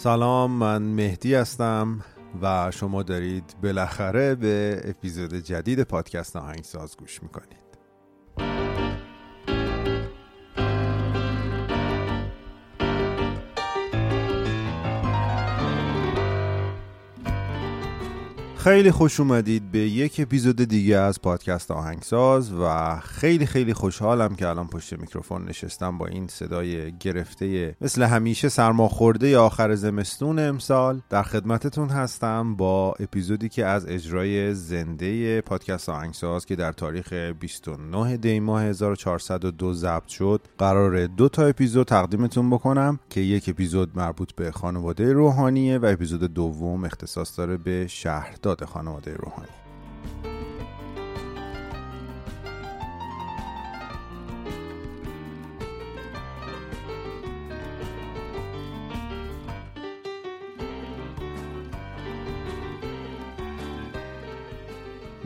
سلام من مهدی هستم و شما دارید بالاخره به اپیزود جدید پادکست آهنگساز گوش می‌کنید. خیلی خوش اومدید به یک اپیزود دیگه از پادکست آهنگساز و خیلی خیلی خوشحالم که الان پشت میکروفون نشستم با این صدای گرفته مثل همیشه سرماخورده آخر زمستون امسال. در خدمتتون هستم با اپیزودی که از اجرای زنده پادکست آهنگساز که در تاریخ 29 دی ماه 1402 ضبط شد قرار دو تا اپیزود تقدیمتون بکنم که یک اپیزود مربوط به خانواده روحانیه و اپیزود دوم اختصاص داره به شهرداد. خانواده روحانی.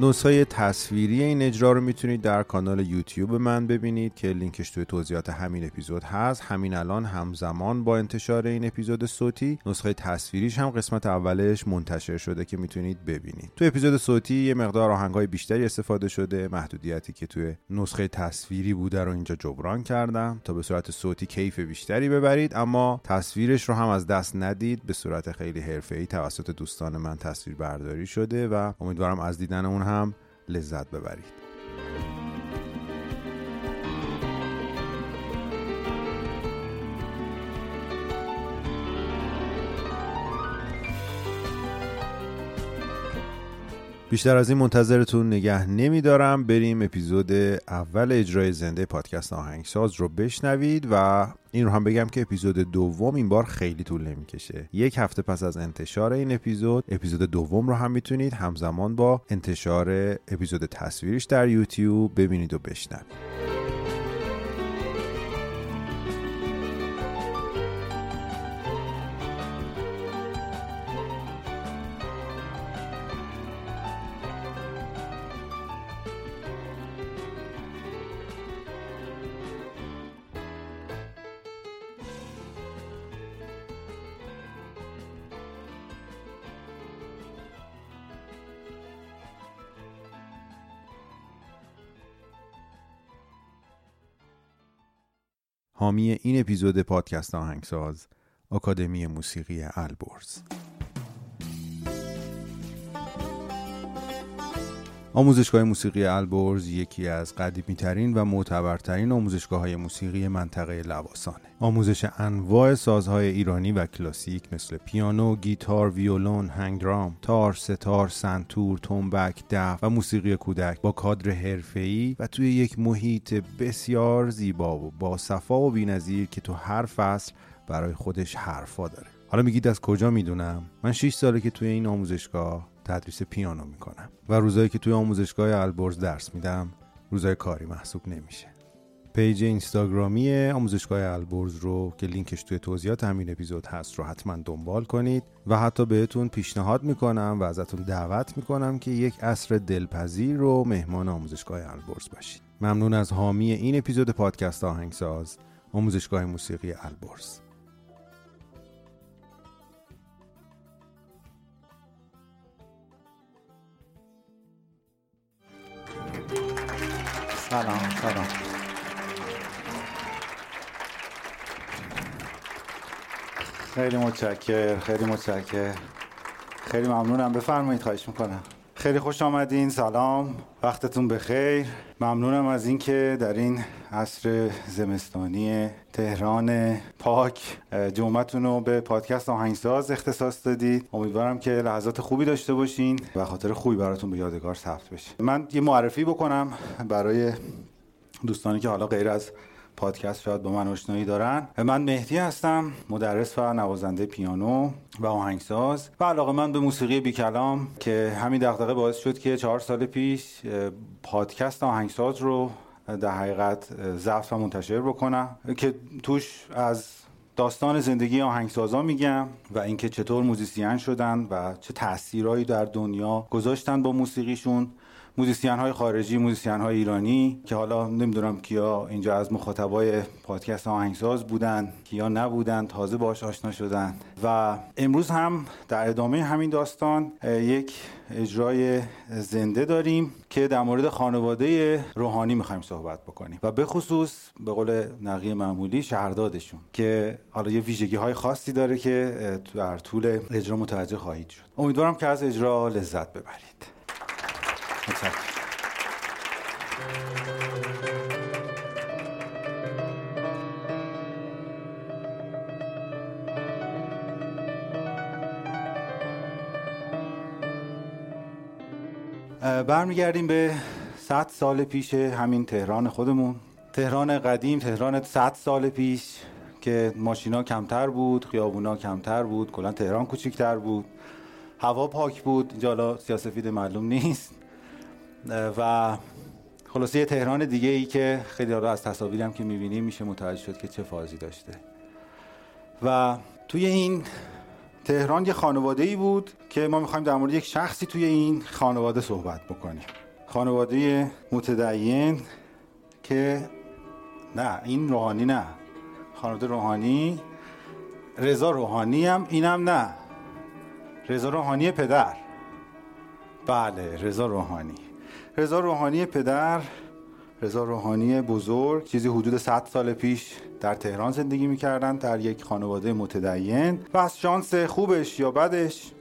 نسخه تصویری این اجرا رو می‌تونید در کانال یوتیوب من ببینید که لینکش توی توضیحات همین اپیزود هست. همین الان همزمان با انتشار این اپیزود صوتی نسخه تصویریش هم قسمت اولش منتشر شده که می‌تونید ببینید. تو اپیزود صوتی یه مقدار آهنگای بیشتری استفاده شده محدودیتی که توی نسخه تصویری بوده رو اینجا جبران کردم تا به صورت صوتی کیف بیشتری ببرید. اما تصویرش رو هم از دست ندید به صورت خیلی حرفه‌ای توسط دوستان من تصویر برداری شده و امیدوارم از دیدن اون هم لذت ببرید. بیشتر از این منتظرتون نگه نمیدارم. بریم اپیزود اول اجرای زنده پادکست آهنگساز رو بشنوید و این رو هم بگم که اپیزود دوم این بار خیلی طول نمی‌کشه. یک هفته پس از انتشار این اپیزود اپیزود دوم رو هم می‌تونید همزمان با انتشار اپیزود تصویریش در یوتیوب ببینید و بشنوید. حامی این اپیزود پادکست آهنگساز آکادمی موسیقی البرز. آموزشگاه موسیقی البرز یکی از قدیمی ترین و معتبرترین آموزشگاه های موسیقی منطقه لواسانه. آموزش انواع سازهای ایرانی و کلاسیک مثل پیانو، گیتار، ویولون، هنگدرام، تار، ستار، سنتور، تنبک، دف و موسیقی کودک با کادر حرفه‌ای و توی یک محیط بسیار زیبا و با صفا و بی‌نظیر که تو هر فصل برای خودش حرفا داره. حالا میگید از کجا می‌دونم؟ من 6 ساله که توی این آموزشگاه تدریس پیانو می‌کنم و روزایی که توی آموزشگاه البرز درس میدم روزای کاری محسوب نمیشه. page اینستاگرامی آموزشگاه البرز رو که لینکش توی توضیحات همین اپیزود هست رو حتما دنبال کنید و حتی بهتون پیشنهاد می‌کنم و ازتون دعوت می‌کنم که یک عصر دلپذیر رو مهمان آموزشگاه البرز باشید. ممنون از حامی این اپیزود پادکست آهنگساز آموزشگاه موسیقی البرز. سلام سلام. خیلی متشکر خیلی متشکر. خیلی ممنونم. بفرمایید خواهش می‌کنم. خیلی خوش آمدین سلام. وقتتون بخیر. ممنونم از اینکه در این عصر زمستانی تهران پاک جمعتون رو به پادکست آهنگساز اختصاص دادید. امیدوارم که لحظات خوبی داشته باشین و خاطر خوبی براتون به یادگار ثبت بشه. من یه معرفی بکنم برای دوستانی که حالا غیر از پادکست شاید با من آشنایی دارن. من مهدی هستم مدرس و نوازنده پیانو و آهنگساز. و علاقه من به موسیقی بی کلام که همین دغدغه باعث شد که چهار سال پیش پادکست آهنگساز رو در حقیقت ضبط و منتشر بکنم. که توش از داستان زندگی آهنگسازا میگم و اینکه چطور موزیسین شدن و چه تاثیرایی در دنیا گذاشتن با موسیقیشون. موزیسین های خارجی موزیسین های ایرانی که حالا نمی‌دونم کیا اینجا از مخاطبای پادکست آهنگساز بودن کیا نبودن تازه باش آشنا شدن. و امروز هم در ادامه همین داستان یک اجرای زنده داریم که در مورد خانواده روحانی می‌خوایم صحبت بکنیم. و به خصوص به قول نقی معمولی شهردادشون که حالا یه ویژگی های خاصی داره که در طول اجرا متوجه خواهید شد. امیدوارم که از اجرا لذت ببرید. برمیگردیم به 100 سال پیش همین تهران خودمون. تهران قدیم تهران 100 سال پیش که ماشینا کمتر بود خیابونا کمتر بود کلا تهران کوچیکتر بود. هوا پاک بود اینجا حالا سیاسفید معلوم نیست. و خلاصه تهران دیگه ای که خیلی حالا از تصاویری هم که می‌بینیم میشه متوجه شد که چه فازی داشته. و توی این تهران یه خانواده ای بود که ما می‌خوایم در مورد یک شخصی توی این خانواده صحبت بکنیم. خانواده متدین که نه این روحانی نه. خانواده روحانی رضا روحانی هم اینم نه. رضا روحانی پدر. بله رضا روحانی. رضا روحانی پدر رضا روحانی بزرگ چیزی حدود 100 سال پیش در تهران زندگی می‌کردن در یک خانواده متدین. و از شانس خوبش یا بدش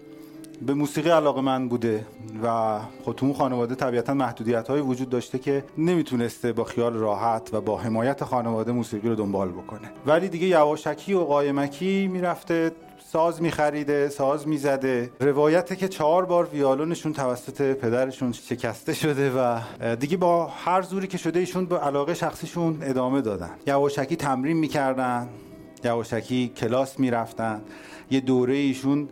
به موسیقی علاقه من بوده و خب تو خانواده طبیعتا محدودیت های وجود داشته که نمی‌تونسته با خیال راحت و با حمایت خانواده موسیقی رو دنبال بکنه. ولی دیگه یواشکی و قایمکی می‌رفته ساز میخریده ساز می‌زده. روایته که چهار بار ویالونشون توسط پدرشون شکسته شده و دیگه با هر زوری که شده ایشون به علاقه شخصیشون ادامه دادن. یواشکی تمرین می‌کردن یواشکی کلاس می‌رفتن. یه دوره ایشون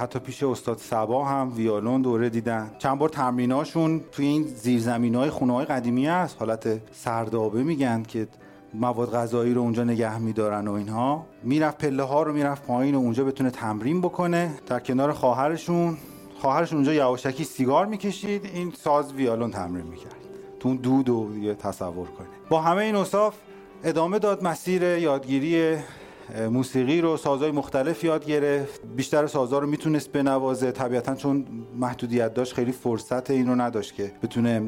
حتی پیش استاد سبا هم ویالون دوره دیدن. چند بار تمریناشون توی این زیرزمین های خونه های قدیمی هست. حالت سردابه میگن که مواد غذایی رو اونجا نگه میدارن و اینها. می‌رفت پله ها رو می‌رفت پایین و اونجا بتونه تمرین بکنه. در کنار خواهرشون خواهرشون اونجا یواشکی سیگار می‌کشید. این ساز ویالون تمرین می‌کرد. تو اون دود و تصور کنه با همه این اصاف ادامه داد مسیر یادگیری موسیقی رو سازهای مختلف یاد گرفت. بیشتر سازها رو می‌تونست بنوازه. طبیعتا چون محدودیت داشت خیلی فرصت این رو نداشت که بتونه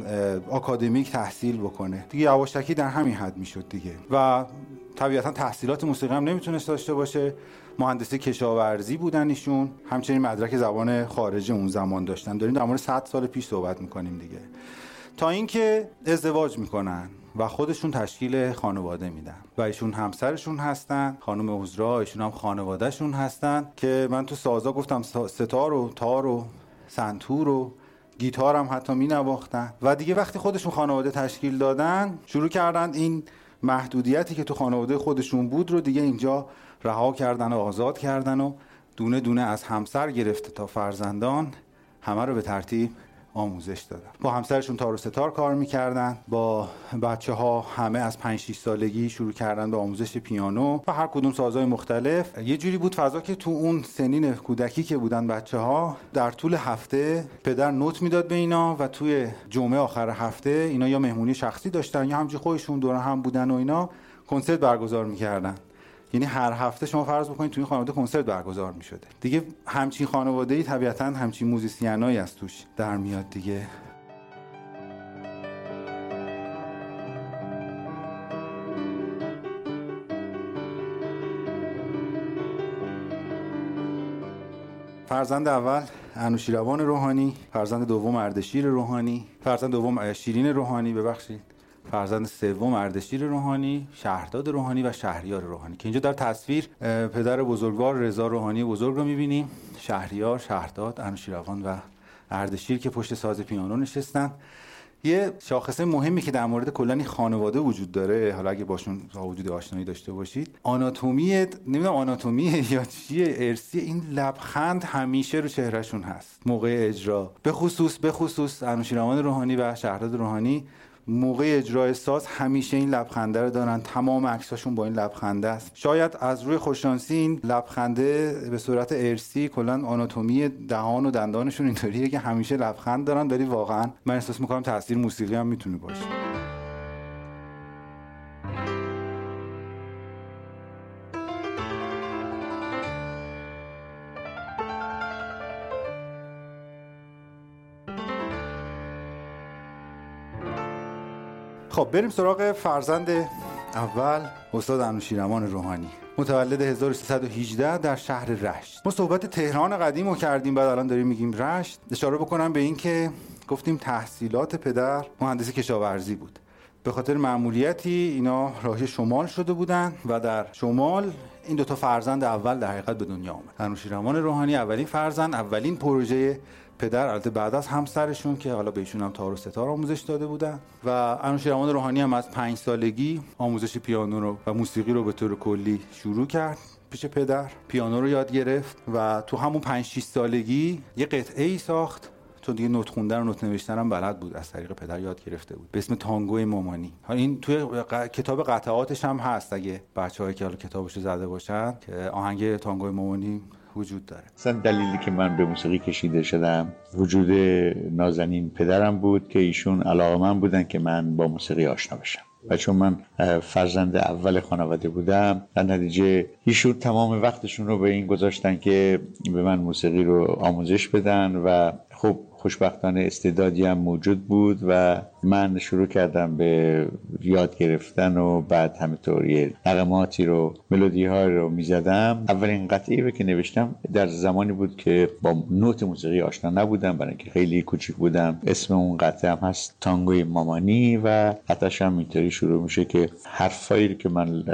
آکادمیک تحصیل بکنه. دیگه یواشکی در همین حد می‌شد دیگه. و طبیعتا تحصیلات موسیقی هم نمی‌تونست داشته باشه. مهندسی کشاورزی بودن ایشون. همچنین مدرک زبان خارجی اون زمان داشتن. داریم در مورد 100 سال پیش صحبت می‌کنیم دیگه. تا اینکه ازدواج می‌کنن و خودشون تشکیل خانواده میدن و ایشون همسرشون هستن خانم عزرا ایشون هم خانوادهشون هستن که من تو سازا گفتم ستار و تار و سنتور و گیتار هم حتی می نواختن و دیگه وقتی خودشون خانواده تشکیل دادن شروع کردن این محدودیتی که تو خانواده خودشون بود رو دیگه اینجا رها کردن و آزاد کردن و دونه دونه از همسر گرفته تا فرزندان همه رو به ترتیب آموزش دادن با همسرشون تار و ستار کار می‌کردن. با بچه ها همه از 5 6 سالگی شروع کردن به آموزش پیانو. و هر کدوم سازهای مختلف. یه جوری بود فضا که تو اون سنین کودکی که بودن بچه ها در طول هفته پدر نوت می‌داد به اینا و توی جمعه آخر هفته اینا یا مهمونی شخصی داشتن یا همجی خودشون دور هم بودن و اینا کنسرت برگزار می‌کردن. یعنی هر هفته شما فرض بکنید توی خانواده کنسرت برگزار می شده دیگه همچین خانواده ای طبیعتا همچین موزیسینایی از توش در میاد دیگه. فرزند اول انوشیروان روحانی فرزند دوم اردشیر روحانی فرزند دوم شیرین روحانی ببخشید. فرزند سوم اردشیر روحانی شهرداد روحانی و شهریار روحانی که اینجا در تصویر پدر بزرگوار رضا روحانی بزرگ رو می‌بینیم. شهریار شهرداد انوشیروان و اردشیر که پشت ساز پیانو نشستن یه شاخصه مهمی که در مورد کلا خانواده وجود داره حالا اگه باشون وجود آشنایی داشته باشید آناتومی نمی‌دونم آناتومی یا چیه ارسی این لبخند همیشه رو چهرهشون هست. موقع اجرا به خصوص به خصوص انوشیروان روحانی و شهرداد روحانی موقع اجرای ساز همیشه این لبخنده رو دارن. تمام عکساشون با این لبخنده است. شاید از روی خوششانسی این لبخنده به صورت ارسی کلا آناتومی دهان و دندانشون اینطوریه که همیشه لبخند دارن ولی واقعا من احساس می‌کنم تاثیر موسیقی هم می‌تونه باشه. خب بریم سراغ فرزند اول استاد انوشیرمان روحانی. متولد 1318 در شهر رشت. ما صحبت تهران قدیم رو کردیم بعد الان داریم میگیم رشت. اشاره بکنم به این که گفتیم تحصیلات پدر مهندسی کشاورزی بود. به خاطر معمولیتی اینا راهی شمال شده بودن و در شمال این دوتا فرزند اول در حقیقت به دنیا آمد. انوشیروان روحانی اولین فرزند اولین پروژه پدر البته بعد از همسرشون که حالا بهشون هم تار و ستار آموزش داده بودن. و انوشیروان روحانی هم از پنج سالگی آموزش پیانو رو و موسیقی رو به طور کلی شروع کرد پیش پدر. پیانو رو یاد گرفت و تو همون 5 6 سالگی یه قطعه ای ساخت. چون دیگه نوت خوندن و نوت نوشتن هم بلد بود از طریق پدر یاد گرفته بود. به اسم تانگو مامانی. این توی کتاب قطعاتش هم هست اگه بچه‌هایی که حالا کتابش زده باشن که آهنگ تانگو مامانی وجود داره. اصلا دلیلی که من به موسیقی کشیده شدم وجود نازنین پدرم بود که ایشون علاقه من بودن که من با موسیقی آشنا بشم. و چون من فرزند اول خانواده بودم در نتیجه ایشون تمام وقتشون رو به این گذاشتن که به من موسیقی رو آموزش بدن و خب خوشبختانه استعدادی هم موجود بود و من شروع کردم به یاد گرفتن و بعد همینطور یه نغماتی رو ملودی ها رو می‌زدم. اولین قطعی رو که نوشتم در زمانی بود که با نوت موسیقی آشنا نبودم برای اینکه خیلی کوچیک بودم. اسم اون قطعه هم هست تانگوی مامانی و قطعش هم اینطوری شروع میشه که حرفایی که من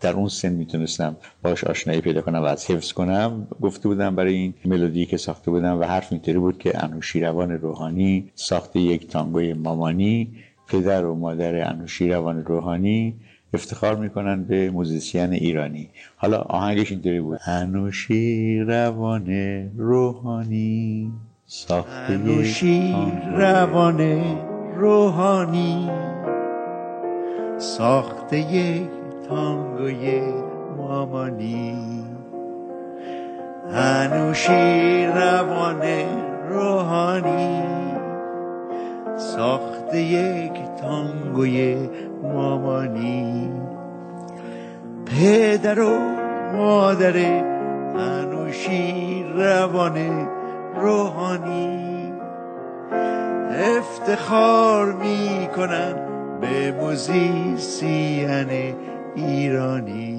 در اون سن می‌تونستم باش آشنایی پیدا کنم و از حفظ کنم گفته بودم برای این ملودی که ساخته بودم و حرف اینطوری بود که انوشیروان روحانی ساخته یک تانگوی مامانی. پدر و مادر انوشیروان روحانی افتخار می‌کنن به موزیسین ایرانی. حالا آهنگش اینطوری بود. انوشیروان روحانی ساخته روان روحانی ساخته تانگوی مامانی. انوشی روان روحانی ساخته یک تانگوی مامانی. پدر و مادر انوشی روان روحانی. افتخار می‌کنن به موزیسین ایرانی.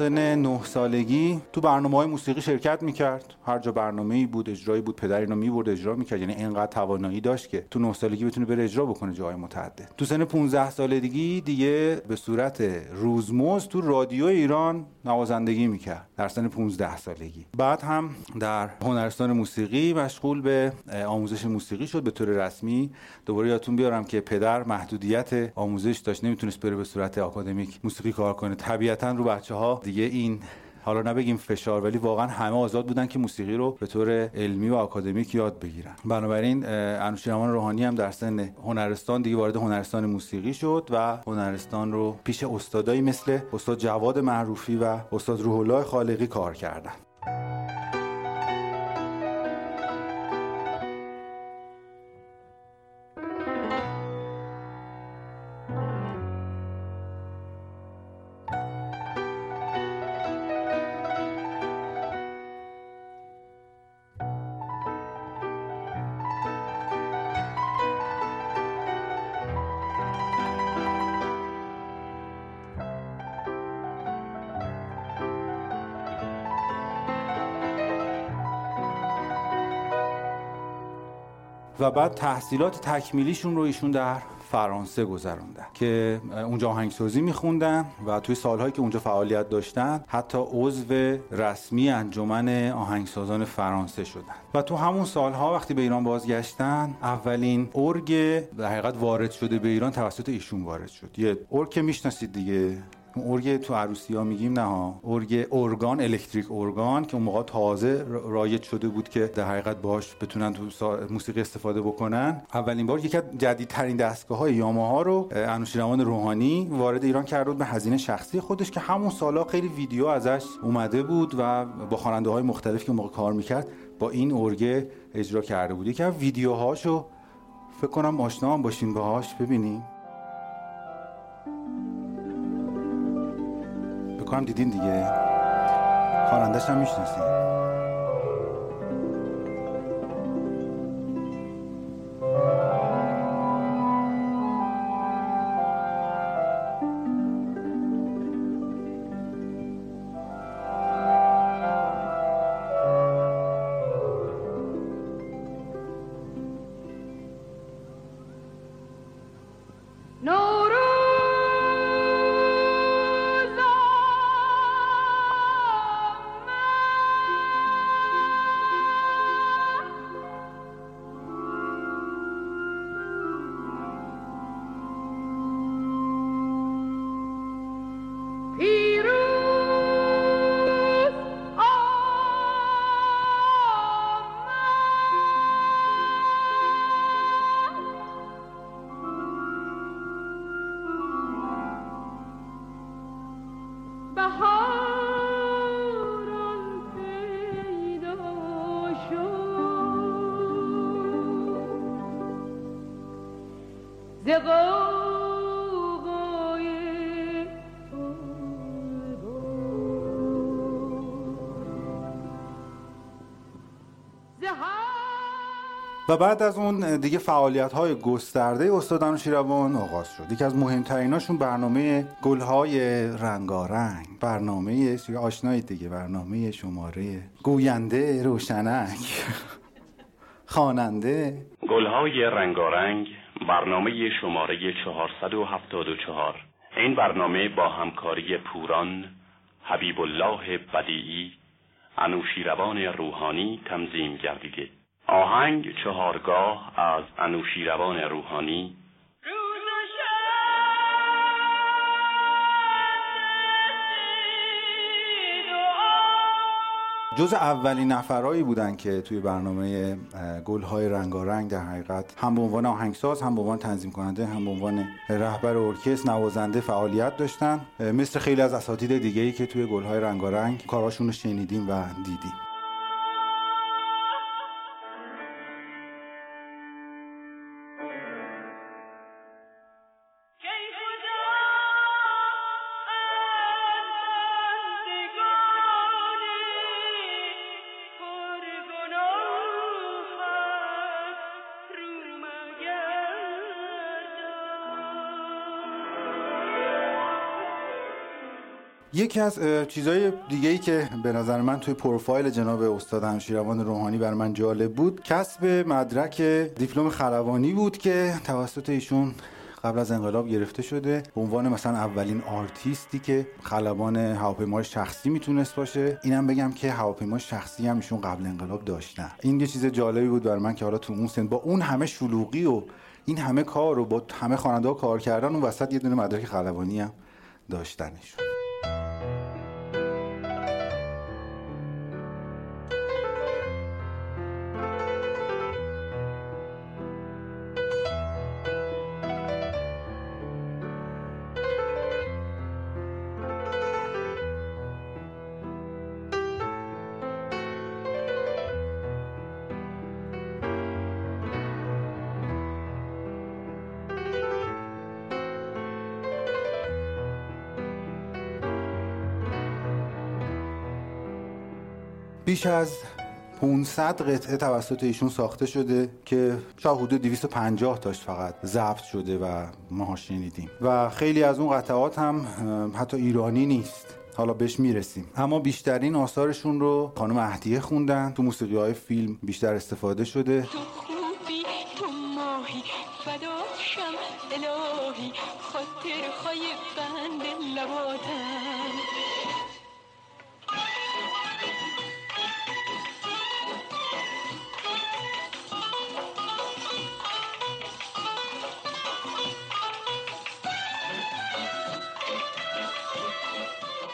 سن نه سالگی تو برنامه های موسیقی شرکت می‌کرد. هر جا برنامه ای بود اجرایی بود پدر اینو می‌برد اجرا می‌کرد. یعنی اینقدر توانایی داشت که تو نه سالگی بتونه بره اجرا بکنه جای متعدد. تو سن 15 سالگی دیگه به صورت روزمز تو رادیو ایران نوازندگی می‌کرد. در سن 15 سالگی. بعد هم در هنرستان موسیقی مشغول به آموزش موسیقی شد به طور رسمی. دوباره یادتون بیارم که پدر محدودیت آموزش داشت نمی‌تونست بره به صورت آکادمیک موسیقی کار کنه. طبیعتا رو بچه ها دیگه این حالا نبگیم فشار ولی واقعا همه آزاد بودن که موسیقی رو به طور علمی و آکادمیک یاد بگیرن. بنابراین انوشیروان روحانی هم در سن هنرستان دیگه وارد هنرستان موسیقی شد و هنرستان رو پیش استادایی مثل استاد جواد معروفی و استاد روح الله خالقی کار کردن. بعد تحصیلات تکمیلیشون رو ایشون در فرانسه گذروندن که اونجا آهنگسازی میخوندن و توی سالهایی که اونجا فعالیت داشتن حتی عضو رسمی انجمن آهنگسازان فرانسه شدن. و تو همون سالها وقتی به ایران بازگشتن اولین ارگ در حقیقت وارد شده به ایران توسط ایشون وارد شد. یه ارگ که می‌شناسید دیگه. ارگ تو عروسی ها میگیم نه ها. ارگ ارگان الکتریک ارگان که اون موقع تازه رایج شده بود که در حقیقت باش بتونن تو موسیقی استفاده بکنن. اولین بار یکی از جدیدترین دستگاه های یاماها رو انوشیروان روحانی وارد ایران کرده بود به هزینه شخصی خودش که همون سالا خیلی ویدیو ازش اومده بود و با خواننده های مختلف که موقع کار می‌کرد با این ارگ اجرا کرده بود. یکی از ویدیوهاشو فکر کنم آشنا باشین باهاش ببینیم کنم دیدین دیگه. خوانندش هم می‌شناسین. و بعد از اون دیگه فعالیت های گسترده استاد انوشیروان آغاز شد. یکی از مهمتریناشون برنامه گلهای رنگارنگ. برنامه آشنایی دیگه برنامه شماره گوینده روشنک. خواننده. گلهای رنگارنگ. برنامه شماره 474 این برنامه با همکاری پوران حبیب الله بدیعی انوشیروان روحانی تنظیم گردیده. آهنگ چهارگاه از انوشیروان روحانی جز اولین نفرایی بودن که توی برنامه گلهای رنگارنگ در حقیقت هم به عنوان آهنگساز هم به عنوان تنظیم کننده هم به عنوان رهبر ارکستر نوازنده فعالیت داشتن. مثل خیلی از اساتید دیگه ای که توی گلهای رنگارنگ کاراشون رو شنیدیم و دیدیم. یکی از چیزهای دیگه ای که به نظر من توی پروفایل جناب استاد همشیروان روحانی بر من جالب بود کسب مدرک دیپلم خلبانی بود که توسط ایشون قبل از انقلاب گرفته شده. به عنوان مثلا اولین آرتیستی که خلبان هواپیمای شخصی می‌تونست باشه. اینم بگم که هواپیمای شخصی هم ایشون قبل انقلاب داشتن. این یه چیز جالبی بود بر من که حالا تو اون سن با اون همه شلوغی و این همه کار رو با همه خواننده کار کردن اون وسط یه دونه مدرک خلبانی هم داشتنشون بیش از 500 قطعه توسط ایشون ساخته شده که شاید حدود 250 تاش فقط ضبط شده و ما شنیدیم. و خیلی از اون قطعات هم حتی ایرانی نیست. حالا بهش می‌رسیم. اما بیشترین آثارشون رو خانم اهدیه خوندن. تو موسیقی فیلم بیشتر استفاده شده.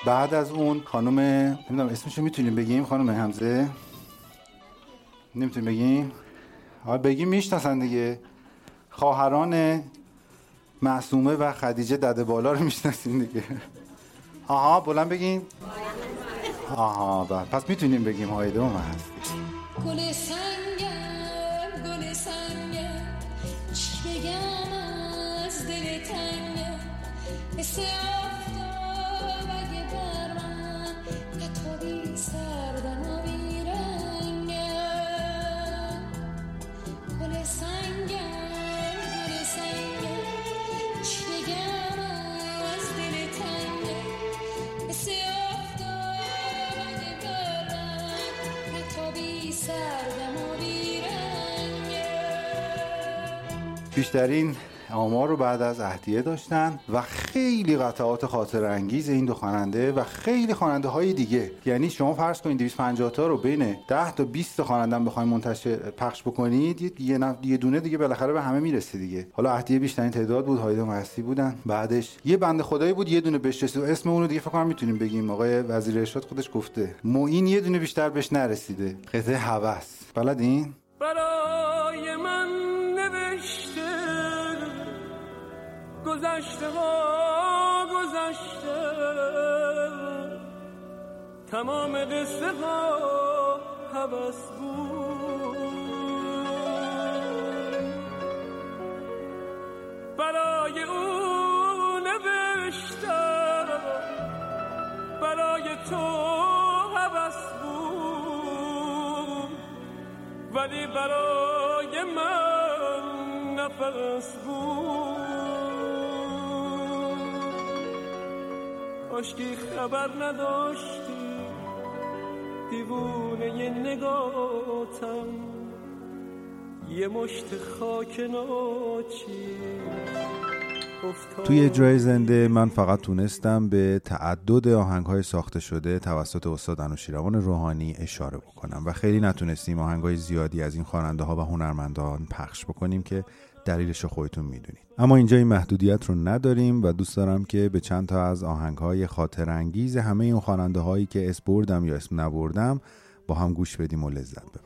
بعد از اون خانم نمی‌دونم اسمشو می‌تونیم بگیم؟ خانم حمزه؟ نمی‌تونیم بگیم؟ آره بگیم می‌شناسن دیگه. خواهران معصومه و خدیجه دده بالا رو می‌شناسین دیگه. آها بلند بگیم آها بله. پس می‌تونیم بگیم هایده هم هست. گل سنگم گل سنگم. چی بگم از دل تنگم. بیشترین آمار رو بعد از اهدیه داشتن و خیلی قطعات خاطر انگیز این دو خواننده و خیلی خواننده های دیگه. یعنی شما فرض کنید 250 تا رو بین 10 تا 20 تا خواننده بخواید منتشر پخش بکنید یه- نف- یه دونه دیگه بالاخره به همه می‌رسه دیگه. حالا اهدیه بیشترین تعداد بود هایده مستی بودن. بعدش یه بنده خدایی بود یه دونه بهش رسید اسم اون رو دیگه فکر کنم می‌تونیم بگیم. آقای وزیر ارشاد خودش گفته. معین یه دونه بیشتر بهش نرسیده. قطعه هوس. بلدین؟ برای گذشته ها گذشته. تمام قصه ها حوث بود. برای او نوشتم برای تو حوث بود. ولی برای من نفس بود. کاشکی خبر نداشتی. دیوونه ی نگاتم. یه مشت خاک ناچی توی اجرای زنده من فقط تونستم به تعدد آهنگ های ساخته شده توسط استاد انوشیروان روحانی اشاره بکنم و خیلی نتونستیم آهنگ های زیادی از این خواننده ها و هنرمندان پخش بکنیم که دلیلش رو خودتون می‌دونید. اما اینجا این محدودیت رو نداریم و دوست دارم که به چند تا از آهنگ های خاطر انگیز همه این خواننده هایی که اسم بردم یا اسم نبردم با هم گوش بدیم و لذت ببریم.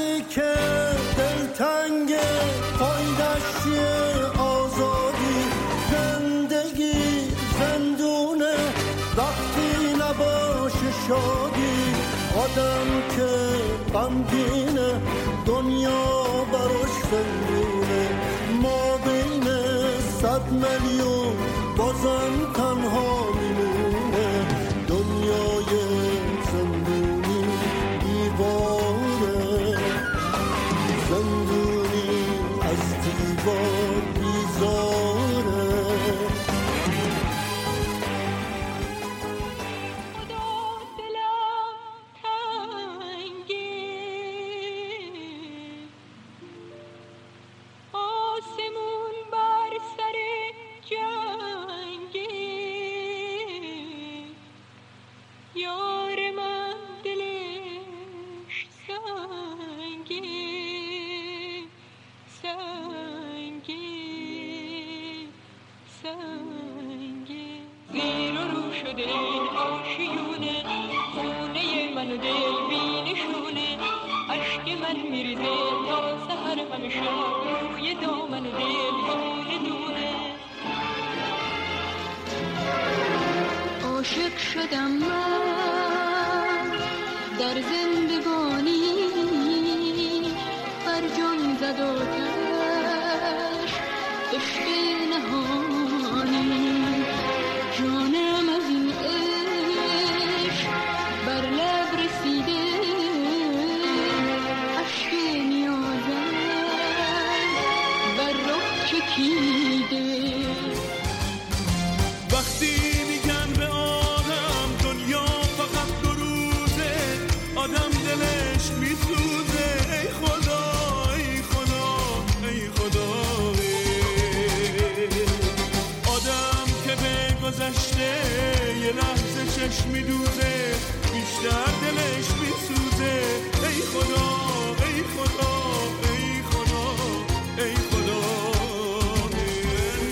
وقتی که دلتنگ پایدشتی آزادی زندگی زندونه وقتی نباشه شادی آدم که غمگینه دنیا براش زندونه ما بین صد یه لحظه چشم میدوزه بیشتر دلش میسوزه. ای خدا ای خدا ای خدا ای خدا.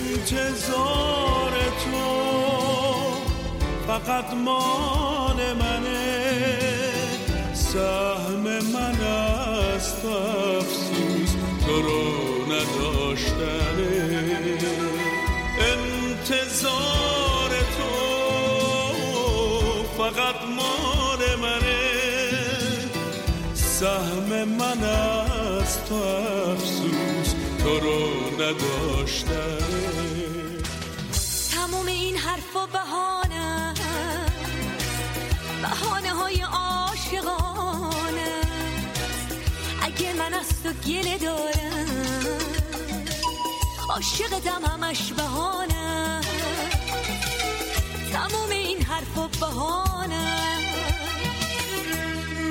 انتظار تو فقط مال منه. سهم من است افسوس تو رو نداشتنه. انتظار است تو افسوس تو رو نداشتنه تموم این حرف و بهانه بهانه های عاشقانه. اگه من از تو گله دارم عاشقتم همش بهانه. تموم این حرف و بهانه.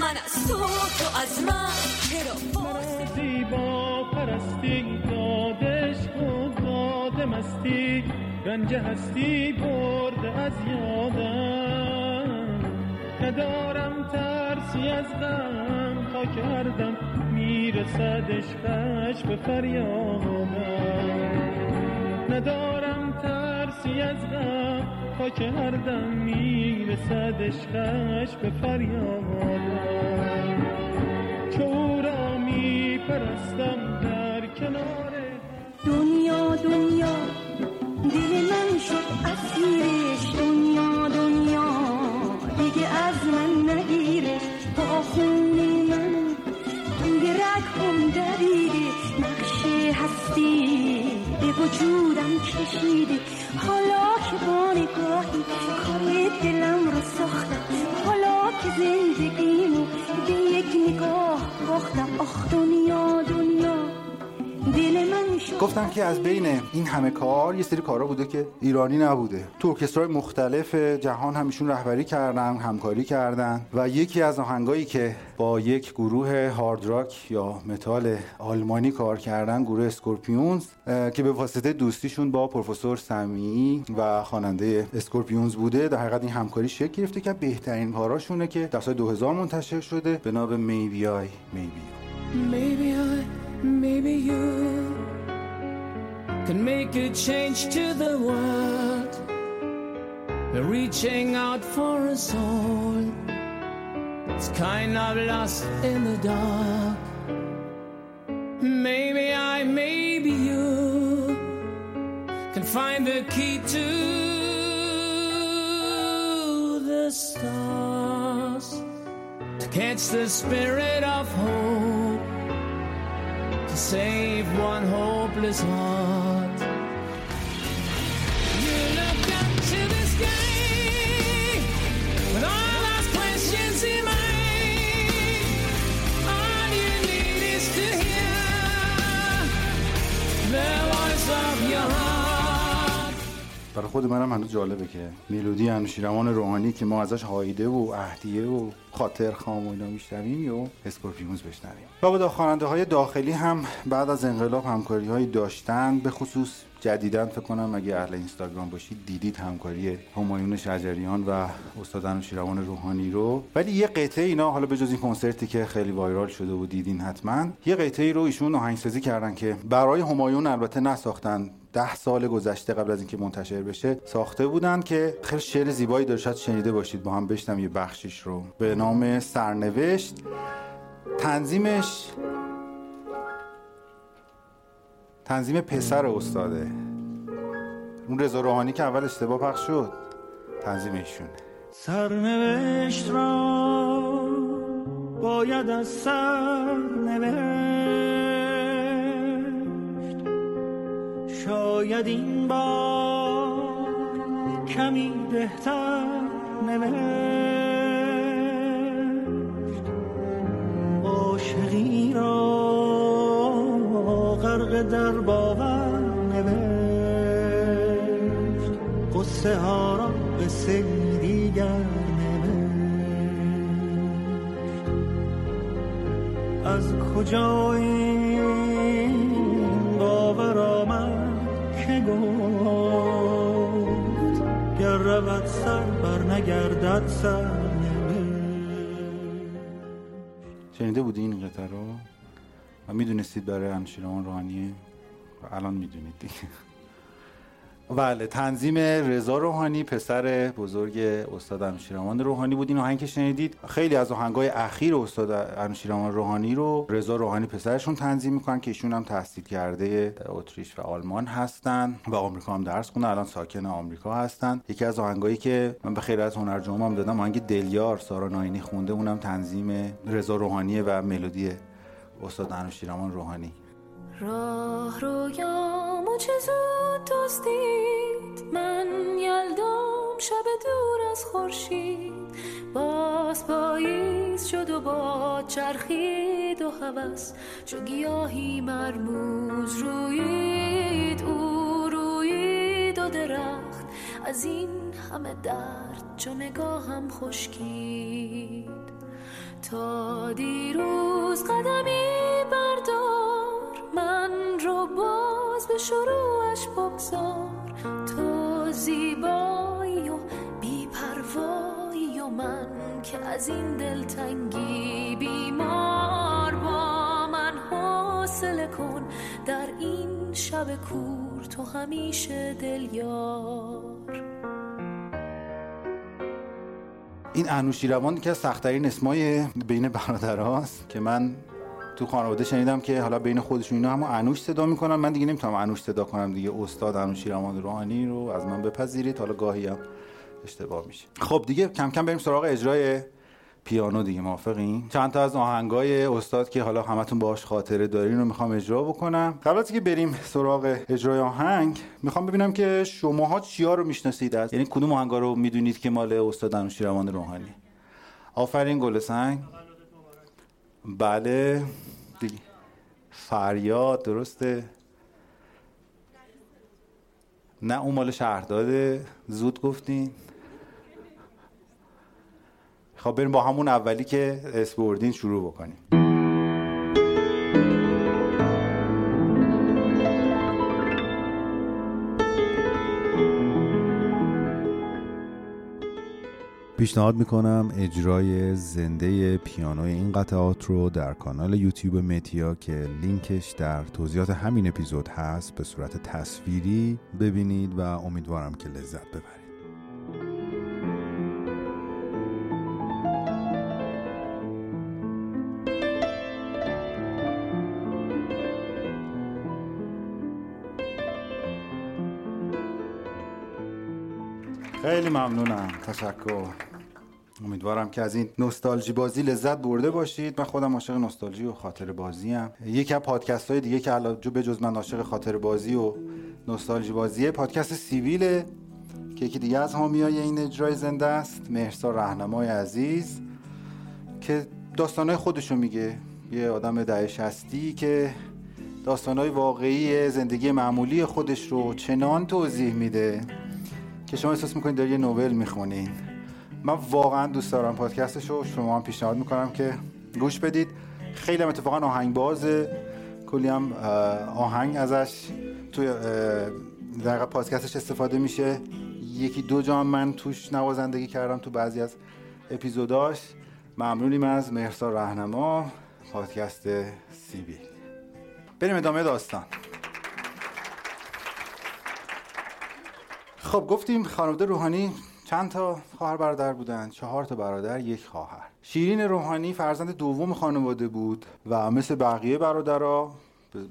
من از تو تو از من چرا؟ زیبا پرستی دادش خود داده مستی رنج هستی برده از یادم. ندارم ترسی از غم تا کردم. می‌رسد عشقش به فریادم. ندارم ترسی از غم تا که هر دم می‌رسد عشقش به فریادم. میپرستم در کنار دنیا دنیا دل من شد اسیرش. دنیا دنیا دیگه از من نگیرش با خون من به رگم دویده. نقشه هستی به وجودم کشیده. حالا که با نگاهی کار دلم رو ساختم که زندگیمو به یک نگاه باختم. آخ دنیا دنیا. گفتم که از بین این همه کار یه سری کارا بوده که ایرانی نبوده. تو ارکسترهای مختلف جهان همیشون رهبری کردن همکاری کردن و یکی از آهنگایی که با یک گروه هارد راک یا متال آلمانی کار کردن گروه اسکورپیونز که به واسطه دوستیشون با پروفسور سمیعی و خواننده اسکورپیونز بوده در حقیقت این همکاری شکل گرفته که بهترین کاراشونه که در سال 2000 منتشر شده به نام I Maybe You. Maybe you can make a change to the world. Reaching out for us all. It's kind of lost in the dark. Maybe I, maybe you can find the key to the stars to catch the spirit of hope save one hopeless heart. برای خود منم هنوز جالبه که ملودی انوشیروان روحانی که ما ازش هایده و اهدیه و خاطر خام و اینا میشنویم یا اسکورپیونز بشنویم. و خواننده های داخلی هم بعد از انقلاب همکاری هایی داشتن به خصوص جدیدن فکر کنم اگه اهل اینستاگرام باشید دیدید همکاری همایون شجریان و استاد انوشیروان روحانی رو. ولی یه قطعه اینا حالا بجز این کنسرتی که خیلی وایرال شده و دیدین حتما یه قطعه رو ایشون آهنگسازی کردن که برای همایون البته نساختن ده سال گذشته قبل از اینکه منتشر بشه ساخته بودن که خیلی شعر زیبایی داره. شاید شنیده باشید با هم بشنم یه بخشیش رو. به نام سرنوشت. تنظیمش تنظیم پسر استاده. اون رضا روحانی که اول اشتباه پخش شد تنظیم ایشونه سرنوشت را باید از سر شاید این بار کمی بهتر نوشت. عاشقی را غرق در باور نوشت. قصه ها را قصه دیگر نوشت. از کجا شنیده بودی این قطعه رو؟ و می‌دونستید برای انوشیروان روحانیه؟ و الان می‌دونید دیگه. بله تنظیم رضا روحانی پسر بزرگ استاد انوشیروان روحانی بود. این آهنگ شنیدید خیلی از آهنگای اخیر استاد انوشیروان روحانی رو رضا روحانی پسرشون تنظیم می‌کنن که ایشون هم تحصیل کرده اتریش و آلمان هستن و آمریکا هم درس خوندن. الان ساکن آمریکا هستن. یکی از آهنگایی که من به خیر از هنرجوم هم دادم آهنگ دلیار سارا ناینی خونده اونم تنظیم رضا روحانی و ملودی استاد انوشیروان روحانی. راه رویامو چه زود دزدید من یلدام شب دور از خورشید. باز پاییز شد و باد چرخید و هوس. چو گیاهی مرموز رویید او رویید و درخت. از این همه درد چو نگاهم خشکید. تا دیروز قدمی بردار. من رو باز به شروعش بگذار. تو زیبایی و بیپروایی و من که از این دلتنگی بیمار با من حوصله کن. در این شب کور تو همیشه دلیار. این انوشیروان که از سختترین اسمای بین برادرهاست که من تو خانواده شنیدم که حالا بین خودشون اینا هم انوش صدا می‌کنن. من دیگه نمی‌تونم انوش صدا کنم دیگه. استاد انوشیروان روحانی رو از من بپذیرید. حالا گاهی هم اشتباه میشه. خب دیگه کم کم بریم سراغ اجرای پیانو دیگه. موافقین؟ چند تا از آهنگای استاد که حالا همتون باهاش خاطره دارین رو می‌خوام اجرا بکنم. قبل از که بریم سراغ اجرای آهنگ می‌خوام ببینم که شماها چیا رو می‌شناسید از یعنی کدوم آهنگا رو می‌دونید که مال استاد انوشیروان روحانی؟ آفرین گل سنگ. بله. فریاد درسته. نه اون مال شهرداده. زود گفتین. خب بریم با همون اولی که اسپوردین شروع بکنیم. پیشنهاد می‌کنم اجرای زنده پیانوی این قطعات رو در کانال یوتیوب متیا که لینکش در توضیحات همین اپیزود هست به صورت تصویری ببینید و امیدوارم که لذت ببرید. خیلی ممنونم. تشکر. امیدوارم که از این نوستالژی بازی لذت برده باشید. من خودم عاشق نوستالژی و خاطر بازی ام. یکی از پادکست های دیگه که الان جو بجز من عاشق خاطر بازی و نوستالژی بازیه پادکست سیویله. که یکی دیگه از حامیای این اجرای زنده است مهرسا رهنمای عزیز که داستانهای خودشو میگه. یه آدم دهه شستی که داستانهای واقعی زندگی معمولی خودش رو چنان توضیح میده. که شما احساس می‌کنید داری یه نوول می‌خونین من واقعا دوست دارم پادکستش رو شما هم پیشنهاد می‌کنم که گوش بدید. خیلی هم اتفاقا آهنگ بازه کلی هم آهنگ ازش. توی در پادکستش استفاده میشه. یکی دو جا من توش نوازندگی کردم تو بعضی از اپیزوداش. ممنونیم از مهرسا رهنما. پادکست سیبی بریم ادامه داستان. خب گفتیم خانواده روحانی چند تا خواهر برادر بودن چهار تا برادر یک خواهر. شیرین روحانی فرزند دوم خانواده بود و مثل بقیه برادرها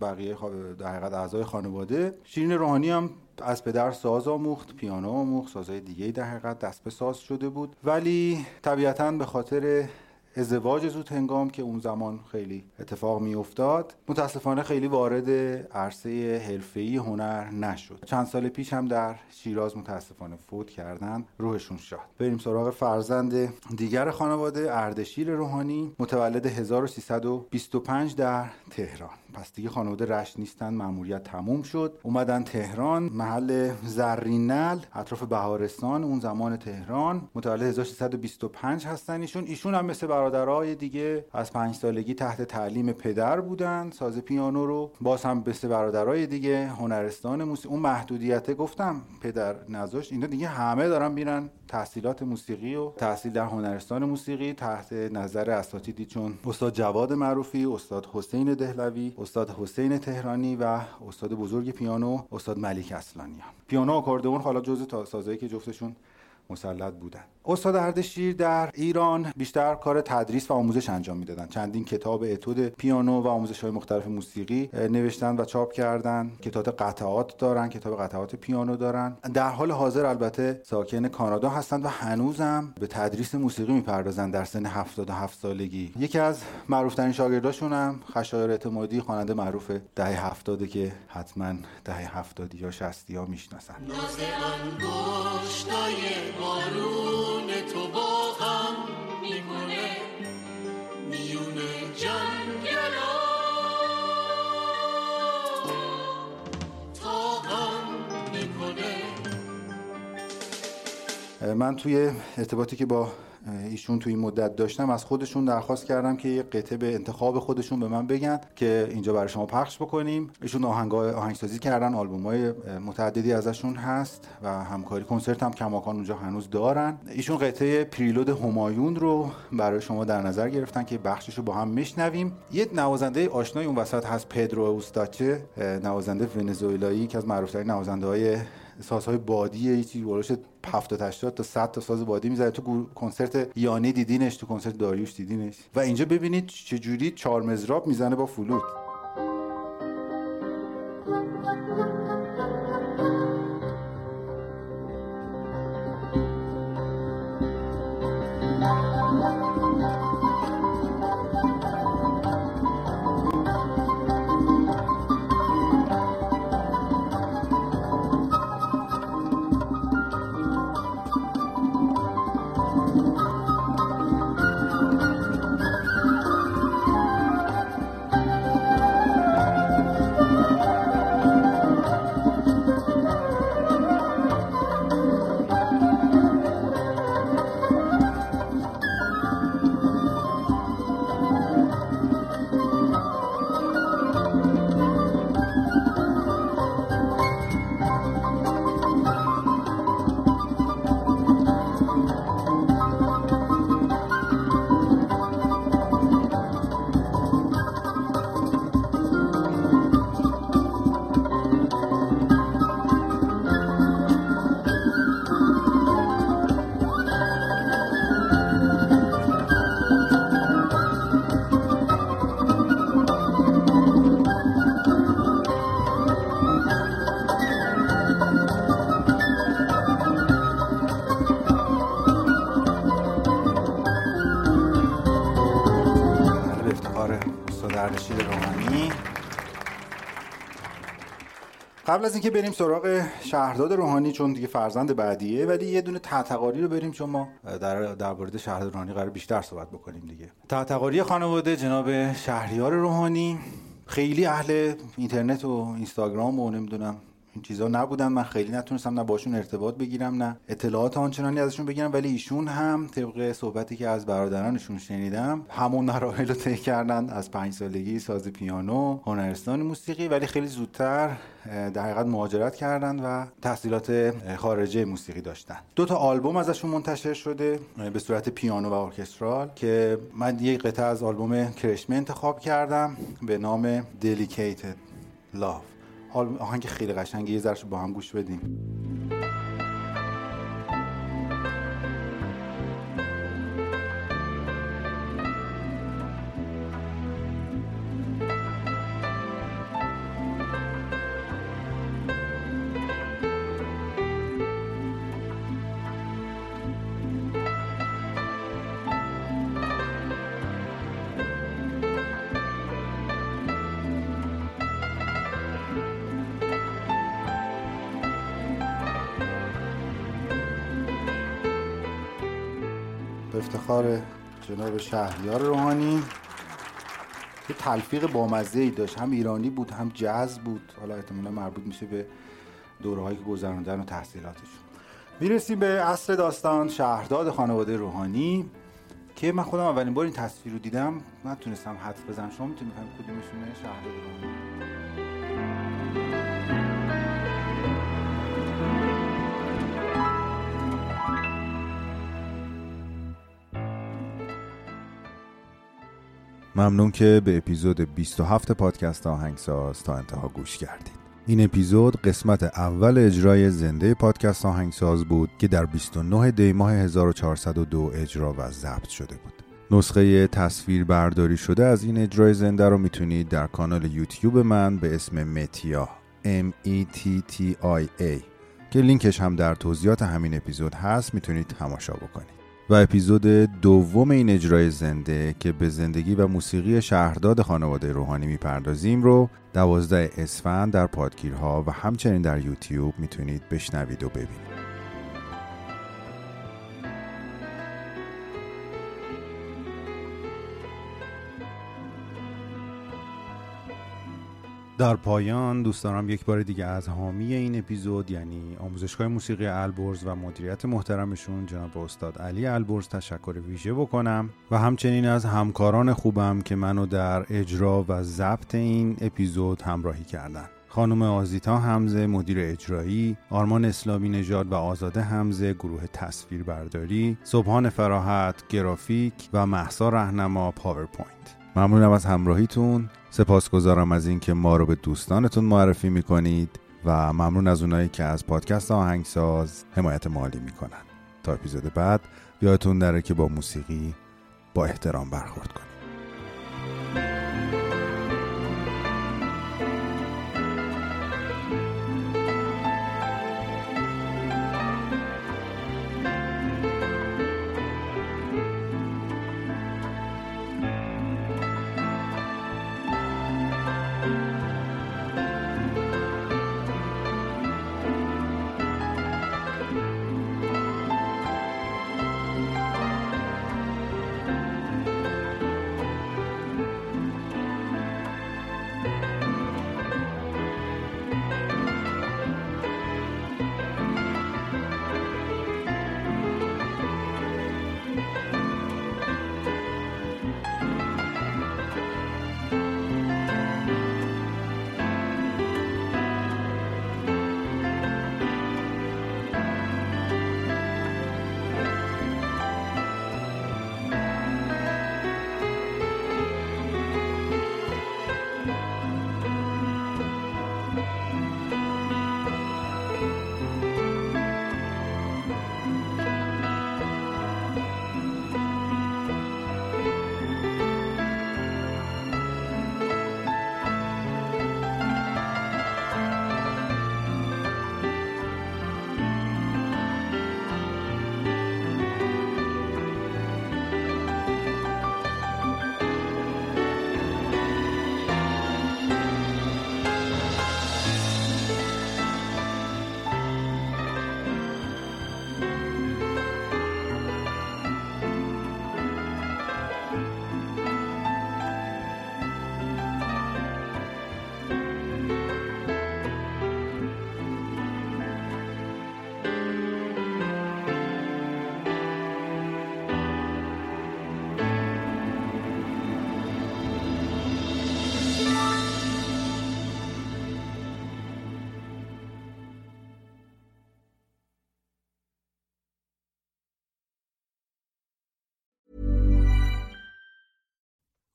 بقیه در حقیقت اعضای خانواده شیرین روحانی هم از پدر ساز آموخت پیانو آموخت سازهای دیگه در حقیقت دست به ساز شده بود. ولی طبیعتا به خاطر ازدواج زود هنگام که اون زمان خیلی اتفاق می افتاد متاسفانه خیلی وارد عرصه حرفه‌ای هنر نشد. چند سال پیش هم در شیراز متاسفانه فوت کردن روحشون شاد. بریم سراغ فرزند دیگر خانواده اردشیر روحانی متولد 1325 در تهران. پس دیگه خانواده رشت نیستن مأموریت تموم شد. اومدن تهران محل زرینل اطراف بهارستان اون زمان تهران. متولد 1325 هستن ایشون. ایشون هم مثل برادرای دیگه از پنج سالگی تحت تعلیم پدر بودن. ساز پیانو رو باز هم مثل برادرای دیگه هنرستان موسیقی اون محدودیت گفتم پدر نذاشت. اینا دیگه همه دارن میرن تحصیلات موسیقی و تحصیل در هنرستان موسیقی تحت نظر اساتیدی چون استاد جواد معروفی استاد حسین دهلوی استاد حسین تهرانی و استاد بزرگ پیانو استاد ملیک اصلانیان پیانو آکاردئون حالا جزء سازهایی که جفتشون مسلط بودن. استاد اردشیر در ایران بیشتر کار تدریس و آموزش انجام می‌دادن. چندین کتاب اتود پیانو و آموزش های مختلف موسیقی نوشتن و چاپ کردن. کتاب قطعات دارن کتاب قطعات پیانو دارن. در حال حاضر البته ساکن کانادا هستند و هنوزم به تدریس موسیقی می‌پردازن در سن 77 سالگی. یکی از معروفترین شاگرداشون هم خشایار اعتمادی خواننده معروف دهه 70 که حتما دهه 70 یا 60 ها می‌شناسن. بارون تو با هم میمونه میون جنگلا. تا هم می‌کنه. من توی ارتباطی که با ایشون توی این مدت داشتم از خودشون درخواست کردم که یه قطعه به انتخاب خودشون به من بگن که اینجا برای شما پخش بکنیم. ایشون آهنگای آهنگسازی کردن آلبومای متعددی ازشون هست و همکاری کنسرت هم کماکان اونجا هنوز دارن. ایشون قطعه پریلود همایون رو برای شما در نظر گرفتن که بخشش رو با هم میشنویم. یه نوازنده آشنای اون وسط هست پدرو اوستاچه نوازنده ونزوئلایی که از معروفترین نوازنده های سازهای بادی یه چیزی بروش 70 80 تا 100 تا ساز بادی می‌زنه. تو کنسرت یانی دیدینش تو کنسرت داریوش دیدینش. و اینجا ببینید چجوری چهار مزراب می‌زنه با فلوت. قبل از اینکه بریم سراغ شهرداد روحانی چون دیگه فرزند بعدیه ولی یه دونه تحتقاری رو بریم چون ما در در مورد شهرداد روحانی قرار بیشتر صحبت بکنیم دیگه. تحتقاری خانواده جناب شهریار روحانی خیلی اهل اینترنت و اینستاگرام و نمی‌دونم این چیزا نبودن. من خیلی نتونستم نه باشون ارتباط بگیرم نه اطلاعات آنچنانی ازشون بگیرم ولی ایشون هم طبق صحبتی که از برادرانشون شنیدم همون مراحل رو طی کردن. از پنج سالگی ساز پیانو هنرستان موسیقی ولی خیلی زودتر در حقیقت مهاجرت کردن و تحصیلات خارجه موسیقی داشتن. دو تا آلبوم ازشون منتشر شده به صورت پیانو و ارکسترال که من یک قطعه از آلبوم کرشمه انتخاب کردم به نام Delicated آل- آهنگ خیلی قشنگه یه ذرهش با هم گوش بدیم. افتخار جناب شهریار روحانی. یه تلفیق بامزه ای داشت. هم ایرانی بود هم جاز بود. حالا احتمالا مربوط میشه به دوره هایی که گذراندن و تحصیلاتشون. می‌رسیم به اصل داستان شهرداد خانواده روحانی که من خودم اولین بار این تصویر رو دیدم. نتونستم حدس بزنم. شما می‌تونید بفهمید کدومشونه؟ شهرداد روحانی. ممنون که به اپیزود 27 پادکست آهنگساز تا انتها گوش کردید. این اپیزود قسمت اول اجرای زنده پادکست آهنگساز بود که در 29 دی ماه 1402 اجرا و ضبط شده بود. نسخه تصویر برداری شده از این اجرای زنده رو می‌تونید در کانال یوتیوب من به اسم متیا M E T T I A که لینکش هم در توضیحات همین اپیزود هست می‌تونید تماشا بکنید. و اپیزود دوم این اجرای زنده که به زندگی و موسیقی شهرداد خانواده روحانی می‌پردازیم رو دوازده اسفند در پادگیرها و همچنین در یوتیوب می‌تونید بشنوید و ببینید. در پایان دوست دارم یک بار دیگه از حامی این اپیزود یعنی آموزشگاه موسیقی البرز و مدیریت محترمشون جناب استاد علی البرز تشکر ویژه بکنم. و همچنین از همکاران خوبم که منو در اجرا و ضبط این اپیزود همراهی کردن. خانم آزیتا حمزه مدیر اجرایی آرمان اسلامی نژاد و آزاده حمزه گروه تصویر برداری صبحان فراحت گرافیک و مهسا رهنما پاورپوینت. ممنونم از همراهیتون. سپاسگزارم از اینکه ما رو به دوستانتون معرفی می‌کنید و ممنون از اونایی که از پادکست آهنگساز حمایت مالی می‌کنن. تا اپیزود بعد یادتون نره که با موسیقی با احترام برخورد کنید.